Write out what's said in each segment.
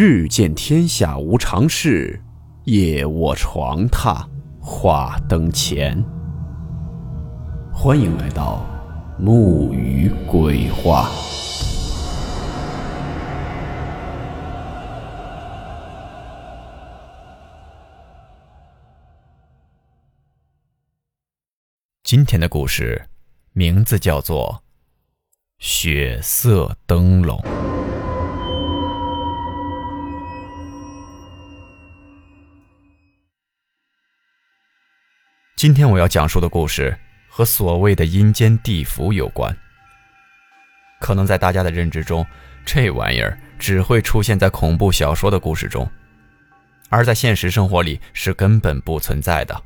日见天下无常事，夜卧床榻话灯前。欢迎来到木鱼鬼话。今天的故事名字叫做《血色灯笼》。今天我要讲述的故事和所谓的阴间地府有关。可能在大家的认知中，这玩意儿只会出现在恐怖小说的故事中，而在现实生活里是根本不存在的。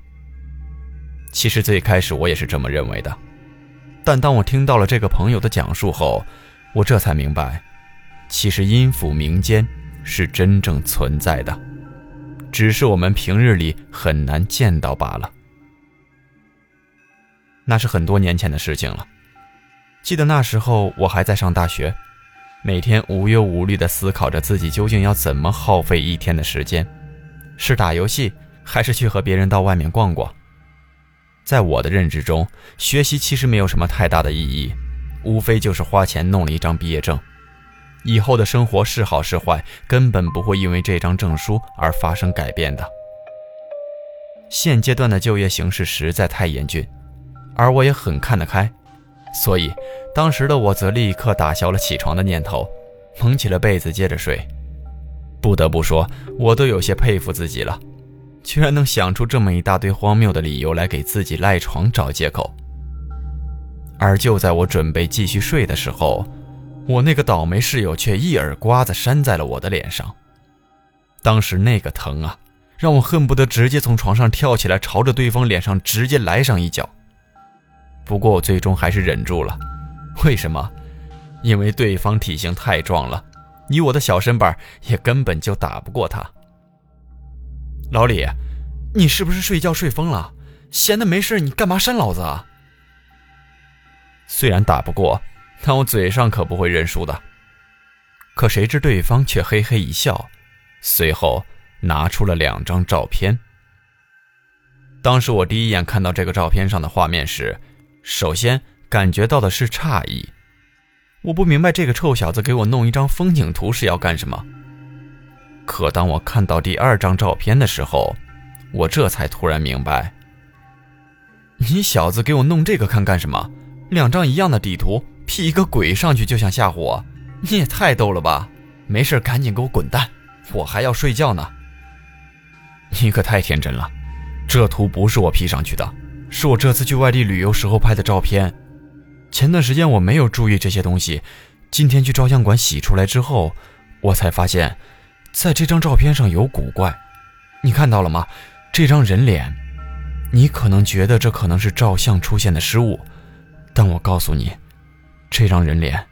其实最开始我也是这么认为的，但当我听到了这个朋友的讲述后，我这才明白，其实阴府民间是真正存在的，只是我们平日里很难见到罢了。那是很多年前的事情了。记得那时候我还在上大学，每天无忧无虑地思考着自己究竟要怎么耗费一天的时间，是打游戏，还是去和别人到外面逛逛？在我的认知中，学习其实没有什么太大的意义，无非就是花钱弄了一张毕业证，以后的生活是好是坏，根本不会因为这张证书而发生改变的。现阶段的就业形势实在太严峻。而我也很看得开，所以当时的我则立刻打消了起床的念头，蒙起了被子接着睡。不得不说，我都有些佩服自己了，居然能想出这么一大堆荒谬的理由来给自己赖床找借口。而就在我准备继续睡的时候，我那个倒霉室友却一耳刮子扇在了我的脸上。当时那个疼啊，让我恨不得直接从床上跳起来，朝着对方脸上直接来上一脚。不过我最终还是忍住了，为什么？因为对方体型太壮了，以我的小身板也根本就打不过他。老李，你是不是睡觉睡疯了？闲的没事你干嘛扇老子啊？虽然打不过，但我嘴上可不会认输的。可谁知对方却嘿嘿一笑，随后拿出了两张照片。当时我第一眼看到这个照片上的画面时，首先感觉到的是诧异，我不明白这个臭小子给我弄一张风景图是要干什么。可当我看到第二张照片的时候，我这才突然明白，你小子给我弄这个看干什么？两张一样的底图，P 一个鬼上去就想吓唬我？你也太逗了吧！没事，赶紧给我滚蛋，我还要睡觉呢。你可太天真了，这图不是我 P 上去的。是我这次去外地旅游时候拍的照片。前段时间我没有注意这些东西，今天去照相馆洗出来之后，我才发现，在这张照片上有古怪。你看到了吗？这张人脸，你可能觉得这可能是照相出现的失误，但我告诉你，这张人脸，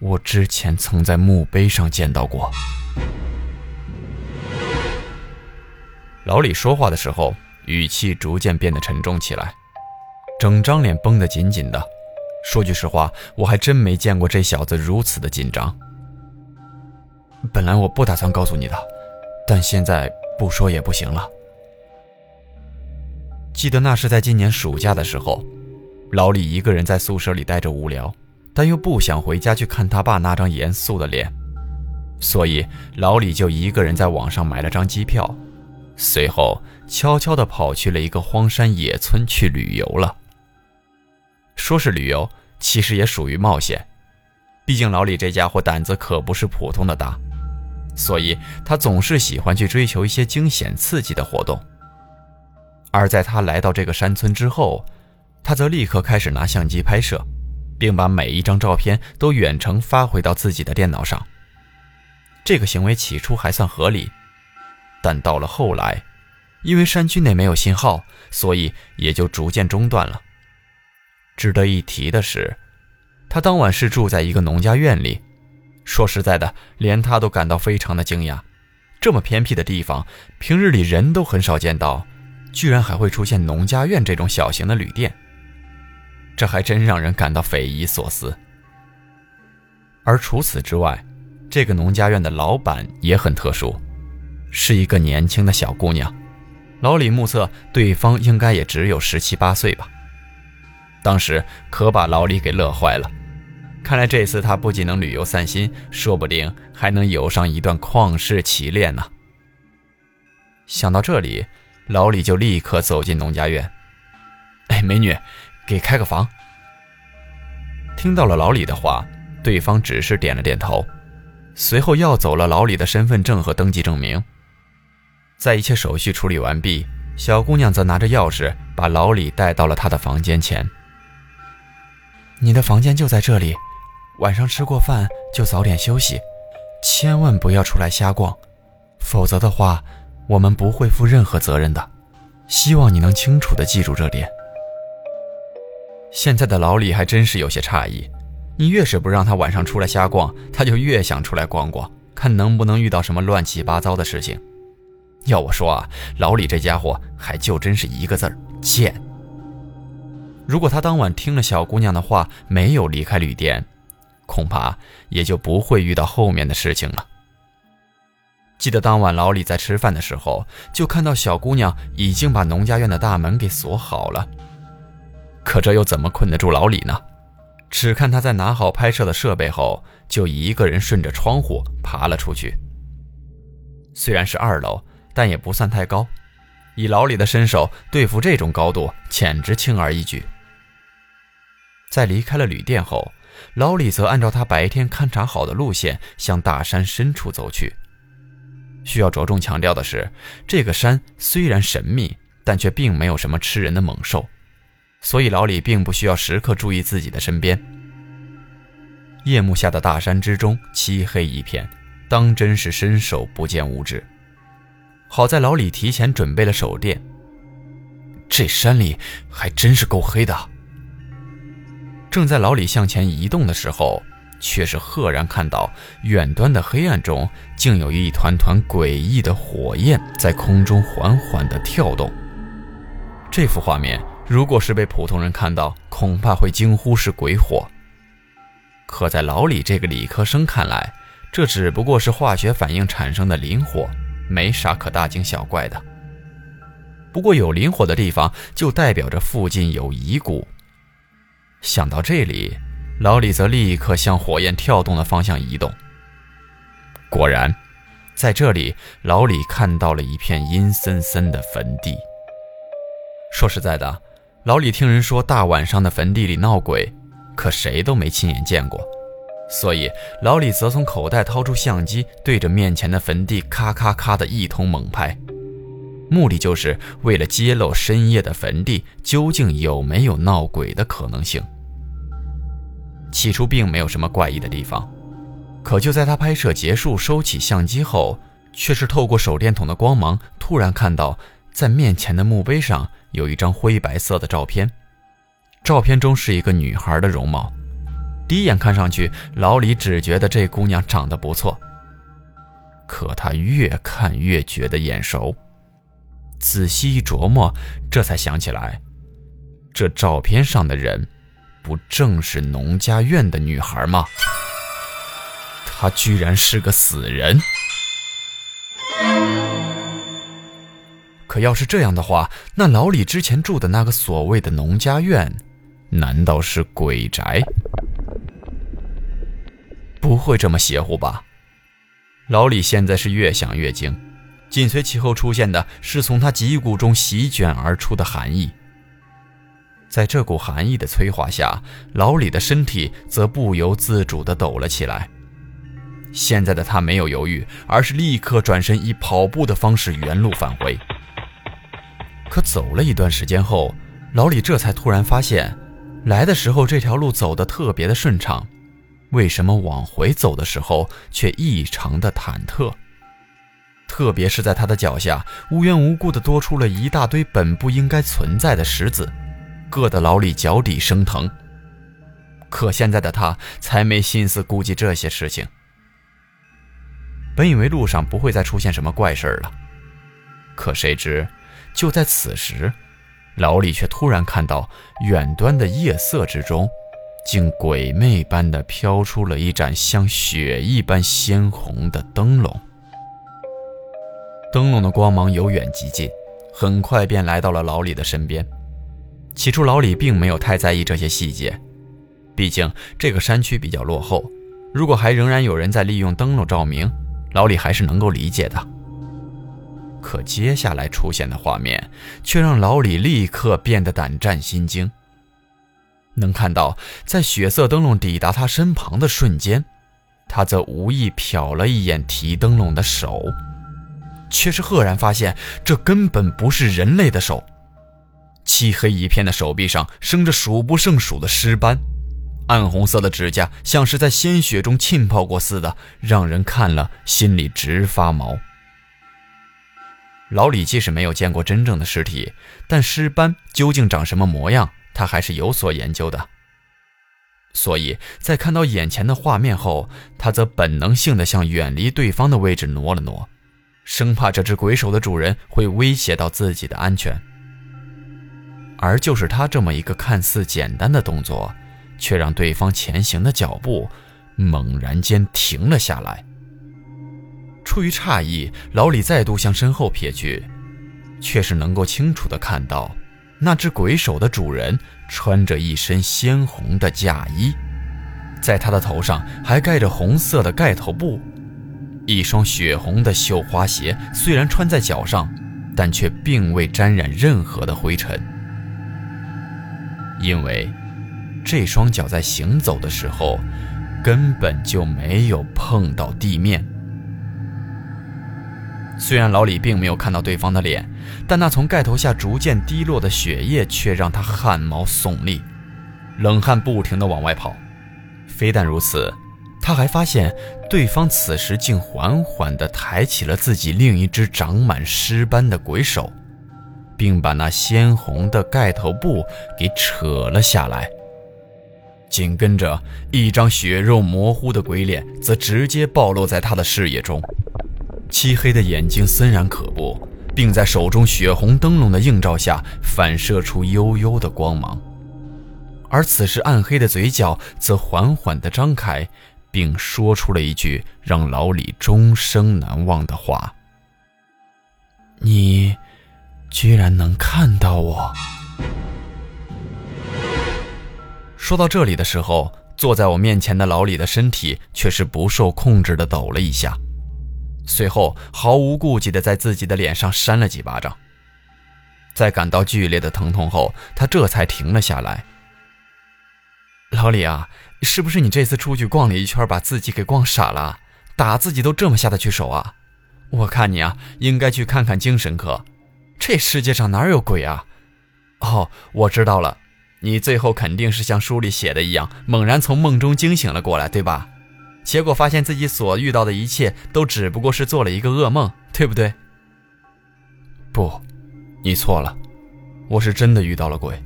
我之前曾在墓碑上见到过。老李说话的时候。语气逐渐变得沉重起来，整张脸绷得紧紧的。说句实话，我还真没见过这小子如此的紧张。本来我不打算告诉你的，但现在不说也不行了。记得那是在今年暑假的时候，老李一个人在宿舍里待着无聊，但又不想回家去看他爸那张严肃的脸，所以老李就一个人在网上买了张机票。随后，悄悄地跑去了一个荒山野村去旅游了。说是旅游，其实也属于冒险。毕竟老李这家伙胆子可不是普通的大，所以他总是喜欢去追求一些惊险刺激的活动。而在他来到这个山村之后，他则立刻开始拿相机拍摄，并把每一张照片都远程发回到自己的电脑上。这个行为起初还算合理。但到了后来，因为山区内没有信号，所以也就逐渐中断了。值得一提的是，他当晚是住在一个农家院里。说实在的，连他都感到非常的惊讶：这么偏僻的地方，平日里人都很少见到，居然还会出现农家院这种小型的旅店。这还真让人感到匪夷所思。而除此之外，这个农家院的老板也很特殊，是一个年轻的小姑娘。老李目测对方应该也只有十七八岁吧。当时可把老李给乐坏了，看来这次他不仅能旅游散心，说不定还能有上一段旷世奇恋呢。想到这里，老李就立刻走进农家院。哎，美女，给开个房。听到了老李的话，对方只是点了点头，随后要走了老李的身份证和登记证明。在一切手续处理完毕，小姑娘则拿着钥匙把老李带到了她的房间前。你的房间就在这里，晚上吃过饭就早点休息，千万不要出来瞎逛，否则的话，我们不会负任何责任的。希望你能清楚地记住这点。现在的老李还真是有些诧异，你越是不让他晚上出来瞎逛，他就越想出来逛逛，看能不能遇到什么乱七八糟的事情。要我说啊，老李这家伙还就真是一个字儿贱。如果他当晚听了小姑娘的话，没有离开旅店，恐怕也就不会遇到后面的事情了。记得当晚老李在吃饭的时候，就看到小姑娘已经把农家院的大门给锁好了。可这又怎么困得住老李呢？只看他在拿好拍摄的设备后，就一个人顺着窗户爬了出去。虽然是二楼，但也不算太高，以老李的身手对付这种高度，简直轻而易举。在离开了旅店后，老李则按照他白天勘察好的路线向大山深处走去。需要着重强调的是，这个山虽然神秘，但却并没有什么吃人的猛兽。所以老李并不需要时刻注意自己的身边。夜幕下的大山之中，漆黑一片，当真是伸手不见五指。好在老李提前准备了手电，这山里还真是够黑的。正在老李向前移动的时候，却是赫然看到远端的黑暗中，竟有一团团诡异的火焰在空中缓缓地跳动。这幅画面。如果是被普通人看到，恐怕会惊呼是鬼火。可在老李这个理科生看来，这只不过是化学反应产生的磷火，没啥可大惊小怪的。不过有磷火的地方，就代表着附近有遗骨。想到这里，老李则立刻向火焰跳动的方向移动。果然，在这里，老李看到了一片阴森森的坟地。说实在的。老李听人说大晚上的坟地里闹鬼，可谁都没亲眼见过，所以老李则从口袋掏出相机，对着面前的坟地咔咔咔的一通猛拍，目的就是为了揭露深夜的坟地究竟有没有闹鬼的可能性。起初并没有什么怪异的地方，可就在他拍摄结束收起相机后，却是透过手电筒的光芒，突然看到在面前的墓碑上。有一张灰白色的照片，照片中是一个女孩的容貌。第一眼看上去，老李只觉得这姑娘长得不错。可他越看越觉得眼熟，仔细一琢磨，这才想起来，这照片上的人，不正是农家院的女孩吗？她居然是个死人！可要是这样的话，那老李之前住的那个所谓的农家院，难道是鬼宅？不会这么邪乎吧？老李现在是越想越惊，紧随其后出现的是从他脊骨中席卷而出的寒意。在这股寒意的催化下，老李的身体则不由自主地抖了起来。现在的他没有犹豫，而是立刻转身以跑步的方式原路返回。可走了一段时间后，老李这才突然发现，来的时候这条路走得特别的顺畅，为什么往回走的时候却异常的忐忑？特别是在他的脚下，无缘无故的多出了一大堆本不应该存在的石子，硌得老李脚底生疼。可现在的他才没心思顾及这些事情。本以为路上不会再出现什么怪事了，可谁知。就在此时，老李却突然看到远端的夜色之中，竟鬼魅般的飘出了一盏像血一般鲜红的灯笼。灯笼的光芒由远及近，很快便来到了老李的身边。起初，老李并没有太在意这些细节，毕竟这个山区比较落后，如果还仍然有人在利用灯笼照明，老李还是能够理解的。可接下来出现的画面，却让老李立刻变得胆战心惊。能看到，在血色灯笼抵达他身旁的瞬间，他则无意瞟了一眼提灯笼的手。却是赫然发现，这根本不是人类的手。漆黑一片的手臂上生着数不胜数的尸斑，暗红色的指甲像是在鲜血中浸泡过似的，让人看了心里直发毛。老李即使没有见过真正的尸体，但尸斑究竟长什么模样，他还是有所研究的。所以在看到眼前的画面后，他则本能性的向远离对方的位置挪了挪。生怕这只鬼手的主人会威胁到自己的安全，而就是他这么一个看似简单的动作，却让对方前行的脚步猛然间停了下来。出于诧异，老李再度向身后瞥去，却是能够清楚的看到，那只鬼手的主人穿着一身鲜红的嫁衣，在他的头上还盖着红色的盖头布。一双血红的绣花鞋虽然穿在脚上，但却并未沾染任何的灰尘，因为这双脚在行走的时候根本就没有碰到地面。虽然老李并没有看到对方的脸，但那从盖头下逐渐滴落的血液却让他汗毛耸立，冷汗不停地往外跑。非但如此。他还发现，对方此时竟缓缓地抬起了自己另一只长满尸斑的鬼手，并把那鲜红的盖头布给扯了下来。紧跟着，一张血肉模糊的鬼脸则直接暴露在他的视野中，漆黑的眼睛森然可怖，并在手中血红灯笼的映照下反射出幽幽的光芒。而此时，暗黑的嘴角则缓缓地张开。并说出了一句让老李终生难忘的话：“你居然能看到我。”说到这里的时候，坐在我面前的老李的身体却是不受控制的抖了一下，随后毫无顾忌的在自己的脸上扇了几巴掌。在感到剧烈的疼痛后，他这才停了下来。老李啊。是不是你这次出去逛了一圈，把自己给逛傻了？打自己都这么下得去手啊？我看你啊，应该去看看精神科。这世界上哪有鬼啊？哦，我知道了，你最后肯定是像书里写的一样，猛然从梦中惊醒了过来，对吧？结果发现自己所遇到的一切都只不过是做了一个噩梦，对不对？不，你错了，我是真的遇到了鬼，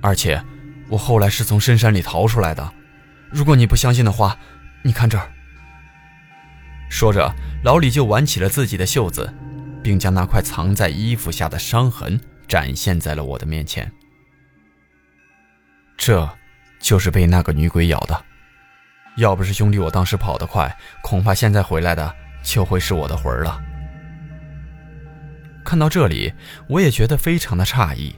而且我后来是从深山里逃出来的。如果你不相信的话，你看这儿。说着，老李就挽起了自己的袖子，并将那块藏在衣服下的伤痕展现在了我的面前。这，就是被那个女鬼咬的。要不是兄弟我当时跑得快，恐怕现在回来的就会是我的魂了。看到这里，我也觉得非常的诧异，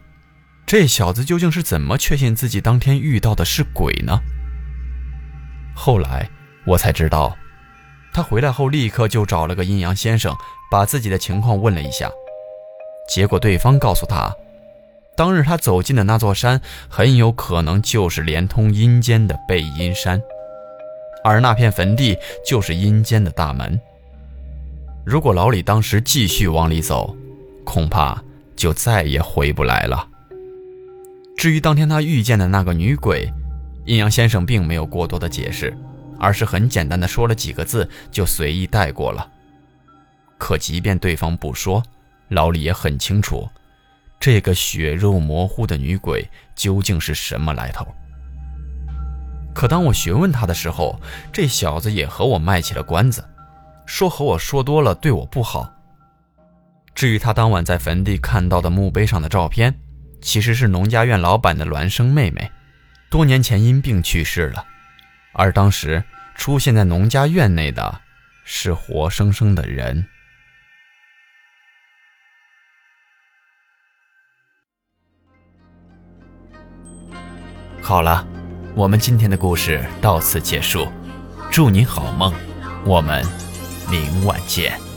这小子究竟是怎么确信自己当天遇到的是鬼呢？后来我才知道，他回来后立刻就找了个阴阳先生，把自己的情况问了一下。结果对方告诉他，当日他走进的那座山很有可能就是连通阴间的背阴山，而那片坟地就是阴间的大门。如果老李当时继续往里走，恐怕就再也回不来了。至于当天他遇见的那个女鬼，阴阳先生并没有过多的解释，而是很简单的说了几个字，就随意带过了。可即便对方不说，老李也很清楚，这个血肉模糊的女鬼究竟是什么来头。可当我询问他的时候这小子也和我卖起了关子说和我说多了对我不好。至于他当晚在坟地看到的墓碑上的照片其实是农家院老板的孪生妹妹多年前因病去世了。而当时出现在农家院内的是活生生的人。好了我们今天的故事到此结束。祝你好梦我们明晚见。